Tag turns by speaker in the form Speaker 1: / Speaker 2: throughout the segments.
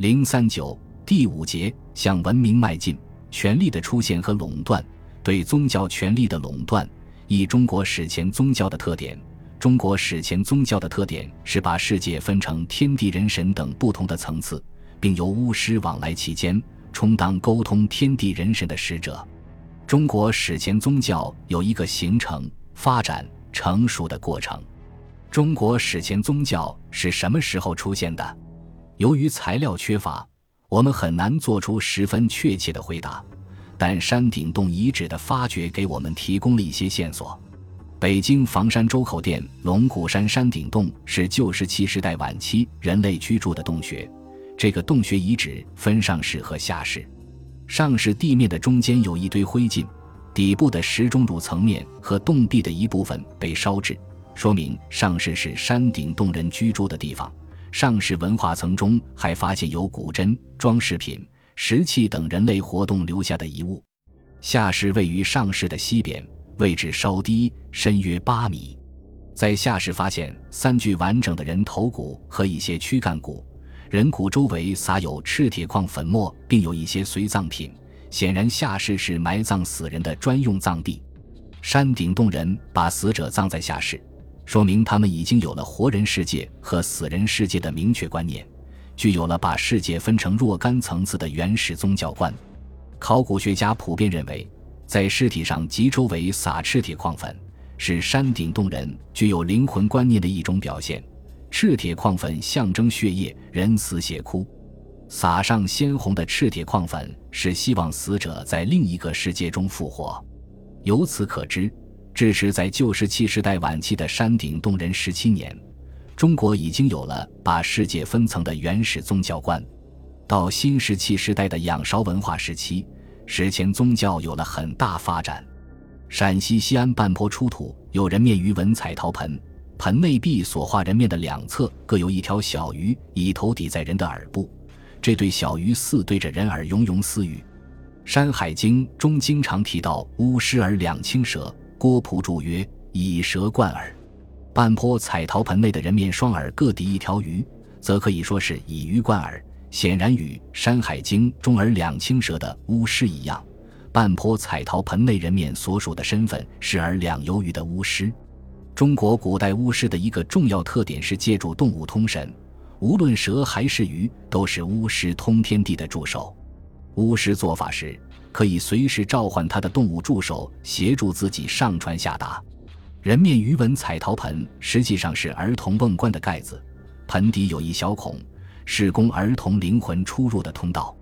Speaker 1: 零三九第五节向文明迈进，权力的出现和垄断，对宗教权力的垄断。以中国史前宗教的特点。中国史前宗教的特点是把世界分成天地人神等不同的层次，并由巫师往来其间，充当沟通天地人神的使者。中国史前宗教有一个形成、发展、成熟的过程。中国史前宗教是什么时候出现的？由于材料缺乏，我们很难做出十分确切的回答。但山顶洞遗址的发掘给我们提供了一些线索。北京房山周口店龙骨山山顶洞是旧石器时代晚期人类居住的洞穴。这个洞穴遗址分上室和下室，上室地面的中间有一堆灰烬，底部的石钟乳层面和洞壁的一部分被烧制，说明上室是山顶洞人居住的地方。上室文化层中还发现有古针、装饰品、石器等人类活动留下的遗物。下室位于上室的西边。位置稍低，深约八米。在下室发现三具完整的人头骨和一些躯干骨，人骨周围撒有赤铁矿粉末，并有一些随葬品。显然，下室是埋葬死人的专用葬地。山顶洞人把死者葬在下室，说明他们已经有了活人世界和死人世界的明确观念，具有了把世界分成若干层次的原始宗教观。考古学家普遍认为。在尸体上及周围撒赤铁矿粉，是山顶洞人具有灵魂观念的一种表现。赤铁矿粉象征血液，人死血枯，撒上鲜红的赤铁矿粉是希望死者在另一个世界中复活。由此可知，至少在旧石器时代晚期的山顶洞人十七年，中国已经有了把世界分层的原始宗教观。到新石器时代的仰韶文化时期。史前宗教有了很大发展。陕西西安半坡出土有人面鱼纹彩陶盆，盆内壁所画人面的两侧各有一条小鱼，以头抵在人的耳部，这对小鱼似对着人耳喁喁私语。《山海经》中经常提到巫师耳两青蛇，郭璞注曰：“以蛇贯耳。”半坡彩陶盆内的人面双耳各抵一条鱼，则可以说是以鱼贯耳。显然与《山海经》中耳两青蛇的巫师一样，半坡彩陶盆内人面所属的身份是耳两游鱼的巫师。中国古代巫师的一个重要特点是借助动物通神，无论蛇还是鱼，都是巫师通天地的助手。巫师做法时，可以随时召唤他的动物助手协助自己上传下达。人面鱼纹彩陶盆实际上是儿童瓮棺的盖子，盆底有一小孔。是供儿童灵魂出入的通道。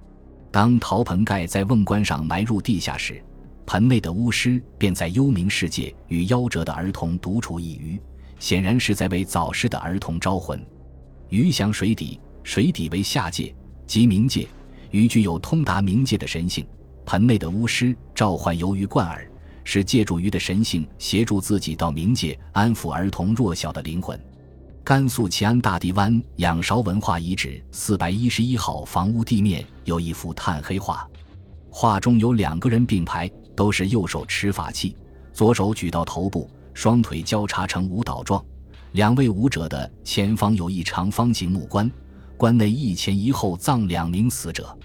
Speaker 1: 当陶盆盖在瓮棺上埋入地下时，盆内的巫师便在幽冥世界与夭折的儿童独处一隅，显然是在为早逝的儿童招魂。鱼翔水底，水底为下界，即冥界。鱼具有通达冥界的神性。盆内的巫师召唤游鱼贯耳，是借助鱼的神性协助自己到冥界安抚儿童弱小的灵魂。甘肃齐安大地湾仰韶文化遗址四百一十一号房屋地面有一幅炭黑画，画中有两个人并排，都是右手持法器，左手举到头部，双腿交叉成舞蹈状。两位舞者的前方有一长方形木棺，棺内一前一后葬两名死者。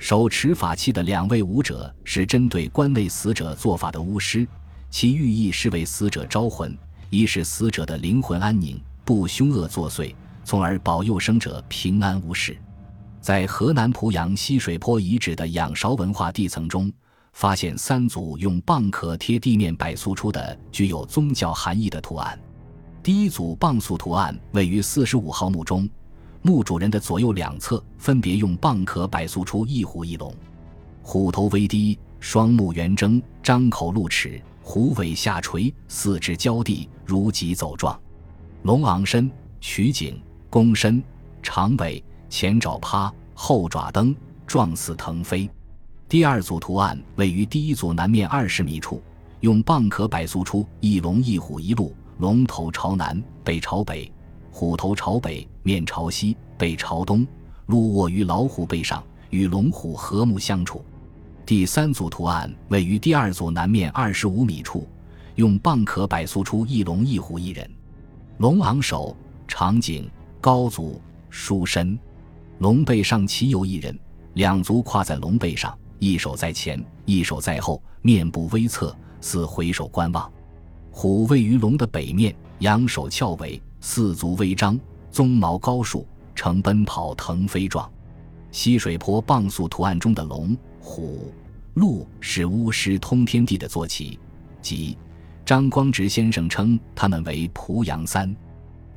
Speaker 1: 手持法器的两位舞者是针对棺内死者做法的巫师，其寓意是为死者招魂，一是死者的灵魂安宁。不凶恶作祟，从而保佑生者平安无事。在河南濮阳西水坡遗址的仰韶文化地层中，发现三组用蚌壳贴地面摆塑出的具有宗教含义的图案。第一组蚌塑图案位于四十五号墓中，墓主人的左右两侧分别用蚌壳摆塑出一虎一龙，虎头微低，双目圆睁，张口露齿，虎尾下垂，四肢交地，如脊走状。龙昂身，曲颈，弓身，长尾，前爪趴，后爪蹬，状似腾飞。第二组图案位于第一组南面二十米处，用蚌壳摆塑出一龙一虎一鹿，龙头朝南，背朝北；虎头朝北，面朝西，背朝东。鹿卧于老虎背上，与龙虎和睦相处。第三组图案位于第二组南面二十五米处，用蚌壳摆塑出一龙一虎一人。龙昂首，长颈，高足，舒身。龙背上骑有一人，两足跨在龙背上，一手在前，一手在后，面部微侧，似回首观望。虎位于龙的北面，仰首翘尾，四足微张，鬃毛高竖，呈奔跑腾飞状。溪水坡傍宿图案中的龙、虎、鹿是巫师通天地的坐骑，即张光直先生称他们为濮阳三。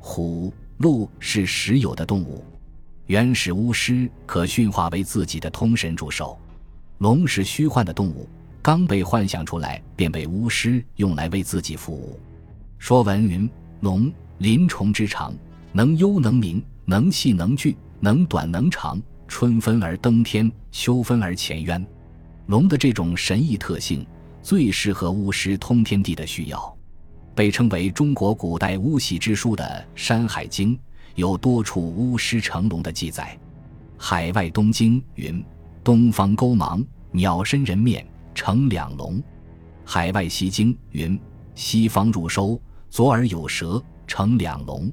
Speaker 1: 虎、鹿是实有的动物，原始巫师可驯化为自己的通神助手。龙是虚幻的动物。刚被幻想出来，便被巫师用来为自己服务。说文云：“龙，鳞虫之长，能幽能明，能细能聚，能短能长。春分而登天，秋分而潜渊。”龙的这种神异特性，最适合巫师通天地的需要。被称为中国古代巫系之书的《山海经》，有多处巫师成龙的记载。海外东经云：“东方勾芒，鸟身人面。”成两龙，海外西经云：西方入收，左耳有蛇，成两龙。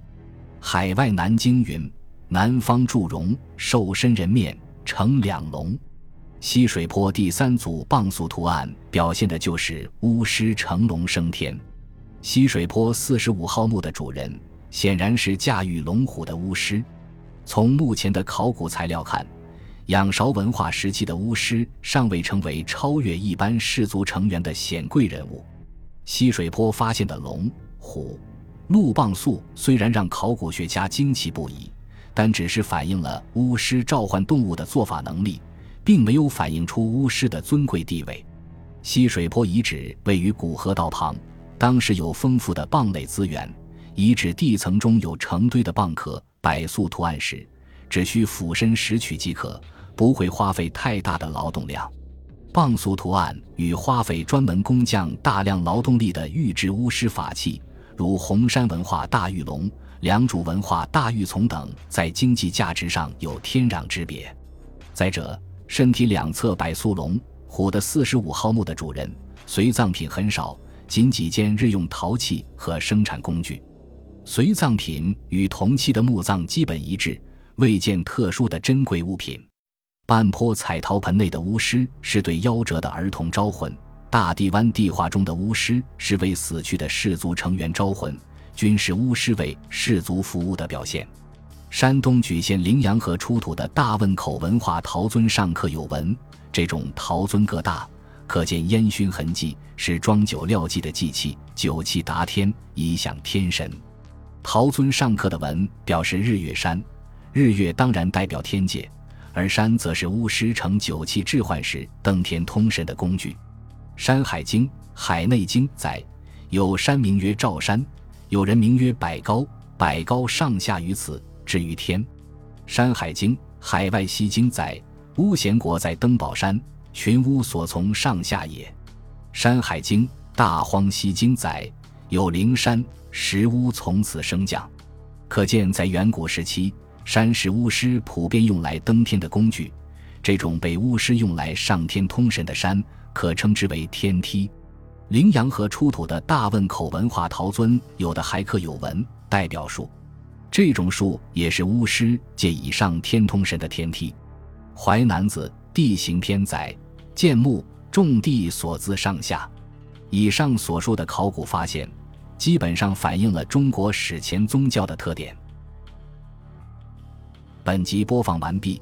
Speaker 1: 海外南京云：南方祝融，兽身人面，成两龙。西水坡第三组棒素图案表现的就是巫师乘龙升天。西水坡四十五号墓的主人显然是驾驭龙虎的巫师。从目前的考古材料看。仰韶文化时期的巫师尚未成为超越一般氏族成员的显贵人物。西水坡发现的龙、虎、鹿棒素虽然让考古学家惊奇不已，但只是反映了巫师召唤动物的做法能力，并没有反映出巫师的尊贵地位。西水坡遗址位于古河道旁，当时有丰富的蚌类资源，遗址地层中有成堆的蚌壳、柏素图案石，只需俯身拾取即可。不会花费太大的劳动量，蚌素图案与花费专门工匠大量劳动力的玉制巫师法器，如红山文化大玉龙、良渚文化大玉琮等，在经济价值上有天壤之别。再者，身体两侧柏素龙虎的四十五号墓的主人，随葬品很少，仅几件日用陶器和生产工具，随葬品与同期的墓葬基本一致，未见特殊的珍贵物品。半坡彩陶盆内的巫师是对夭折的儿童招魂，大地湾地画中的巫师是为死去的氏族成员招魂，均是巫师为氏族服务的表现。山东莒县羚羊河出土的大汶口文化陶尊上刻有文，这种陶尊个大，可见烟熏痕迹，是装酒料剂的祭器，酒气达天，以享天神。陶尊上刻的文表示日月山，日月当然代表天界。而山则是巫师乘酒器置换时登天通神的工具，《山海经·海内经》载，有山名曰赵山，有人名曰百高，百高上下于此，至于天。《山海经·海外西经》载，巫咸国在登宝山，群巫所从上下也。《山海经·大荒西经》载，有灵山，石巫从此升降，可见在远古时期。山石巫师普遍用来登天的工具，这种被巫师用来上天通神的山，可称之为天梯。羚羊河出土的大汶口文化陶尊，有的还刻有文，代表树。这种树也是巫师借以上天通神的天梯。《淮南子·地形篇》载：建木，种地所自上下。以上所述的考古发现，基本上反映了中国史前宗教的特点。本集播放完毕，